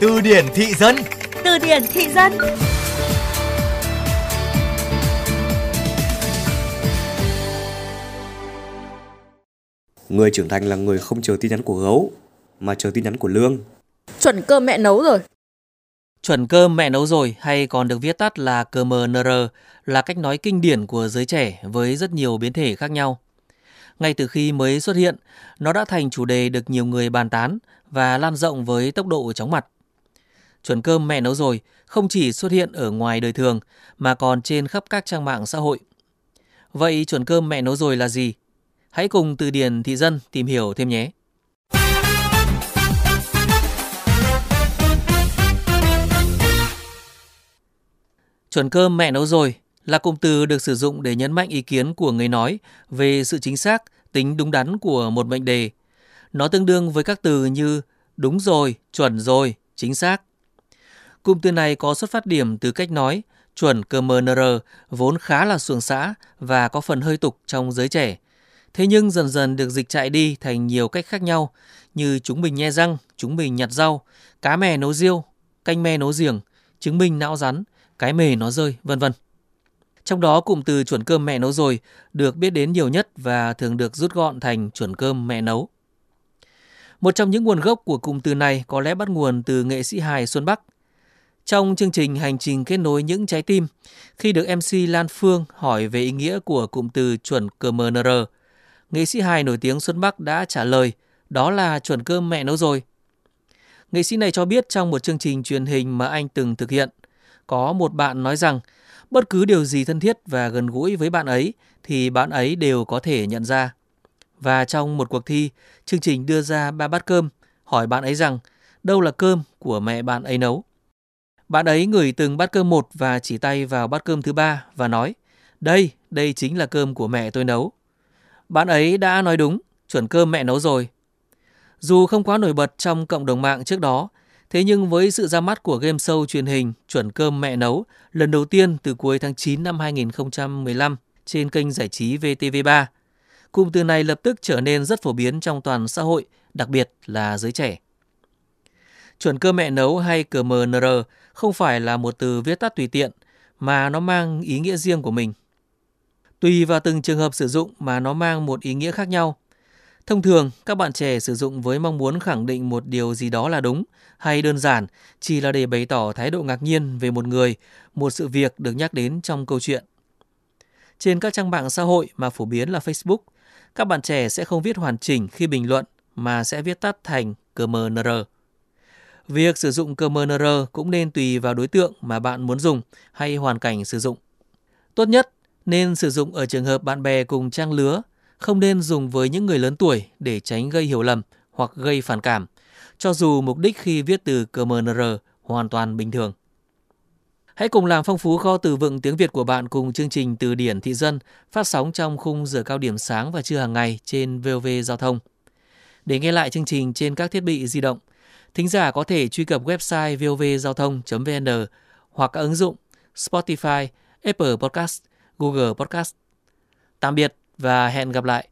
Từ điển thị dân Từ điển thị dân Người trưởng thành là người không chờ tin nhắn của gấu mà chờ tin nhắn của lương. Chuẩn cơm mẹ nấu rồi. Chuẩn cơm mẹ nấu rồi hay còn được viết tắt là CMNR là cách nói kinh điển của giới trẻ với rất nhiều biến thể khác nhau. Ngay từ khi mới xuất hiện, nó đã thành chủ đề được nhiều người bàn tán và lan rộng với tốc độ chóng mặt. Chuẩn cơm mẹ nấu rồi không chỉ xuất hiện ở ngoài đời thường mà còn trên khắp các trang mạng xã hội. Vậy chuẩn cơm mẹ nấu rồi là gì? Hãy cùng từ điển thị dân tìm hiểu thêm nhé. Chuẩn cơm mẹ nấu rồi là cụm từ được sử dụng để nhấn mạnh ý kiến của người nói về sự chính xác, tính đúng đắn của một mệnh đề. Nó tương đương với các từ như đúng rồi, chuẩn rồi, chính xác. Cụm từ này có xuất phát điểm từ cách nói chuẩn CMNR vốn khá là xuồng xã và có phần hơi tục trong giới trẻ. Thế nhưng dần dần được dịch chạy đi thành nhiều cách khác nhau như chúng mình nhe răng, chúng mình nhặt rau, cá mè nấu riêu, canh me nấu giềng, chứng minh não rắn, cái mề nó rơi, vân vân. Trong đó cụm từ chuẩn cơm mẹ nấu rồi được biết đến nhiều nhất và thường được rút gọn thành chuẩn cơm mẹ nấu. Một trong những nguồn gốc của cụm từ này có lẽ bắt nguồn từ nghệ sĩ hài Xuân Bắc. Trong chương trình Hành trình kết nối những trái tim, khi được MC Lan Phương hỏi về ý nghĩa của cụm từ chuẩn CMNR, nghệ sĩ hài nổi tiếng Xuân Bắc đã trả lời đó là chuẩn cơm mẹ nấu rồi. Nghệ sĩ này cho biết trong một chương trình truyền hình mà anh từng thực hiện, có một bạn nói rằng bất cứ điều gì thân thiết và gần gũi với bạn ấy thì bạn ấy đều có thể nhận ra. Và trong một cuộc thi, chương trình đưa ra ba bát cơm, hỏi bạn ấy rằng đâu là cơm của mẹ bạn ấy nấu. Bạn ấy ngửi từng bát cơm một và chỉ tay vào bát cơm thứ ba và nói, đây, đây chính là cơm của mẹ tôi nấu. Bạn ấy đã nói đúng, chuẩn cơm mẹ nấu rồi. Dù không quá nổi bật trong cộng đồng mạng trước đó, Thế nhưng với sự ra mắt của game show truyền hình Chuẩn cơm mẹ nấu lần đầu tiên từ cuối tháng 9 năm 2015 trên kênh giải trí VTV3, cụm từ này lập tức trở nên rất phổ biến trong toàn xã hội, đặc biệt là giới trẻ. Chuẩn cơ mẹ nấu hay CMNR không phải là một từ viết tắt tùy tiện, mà nó mang ý nghĩa riêng của mình. Tùy vào từng trường hợp sử dụng mà nó mang một ý nghĩa khác nhau. Thông thường, các bạn trẻ sử dụng với mong muốn khẳng định một điều gì đó là đúng, hay đơn giản chỉ là để bày tỏ thái độ ngạc nhiên về một người, một sự việc được nhắc đến trong câu chuyện. Trên các trang mạng xã hội mà phổ biến là Facebook, các bạn trẻ sẽ không viết hoàn chỉnh khi bình luận mà sẽ viết tắt thành CMNR. Việc sử dụng CMNR cũng nên tùy vào đối tượng mà bạn muốn dùng hay hoàn cảnh sử dụng. Tốt nhất nên sử dụng ở trường hợp bạn bè cùng trang lứa, không nên dùng với những người lớn tuổi để tránh gây hiểu lầm hoặc gây phản cảm cho dù mục đích khi viết từ CMNR hoàn toàn bình thường. Hãy cùng làm phong phú kho từ vựng tiếng Việt của bạn cùng chương trình Từ điển thị dân phát sóng trong khung giờ cao điểm sáng và trưa hàng ngày trên VOV Giao thông. Để nghe lại chương trình trên các thiết bị di động, thính giả có thể truy cập website vovgiao thông.vn hoặc các ứng dụng Spotify, Apple Podcast, Google Podcast. Tạm biệt và hẹn gặp lại.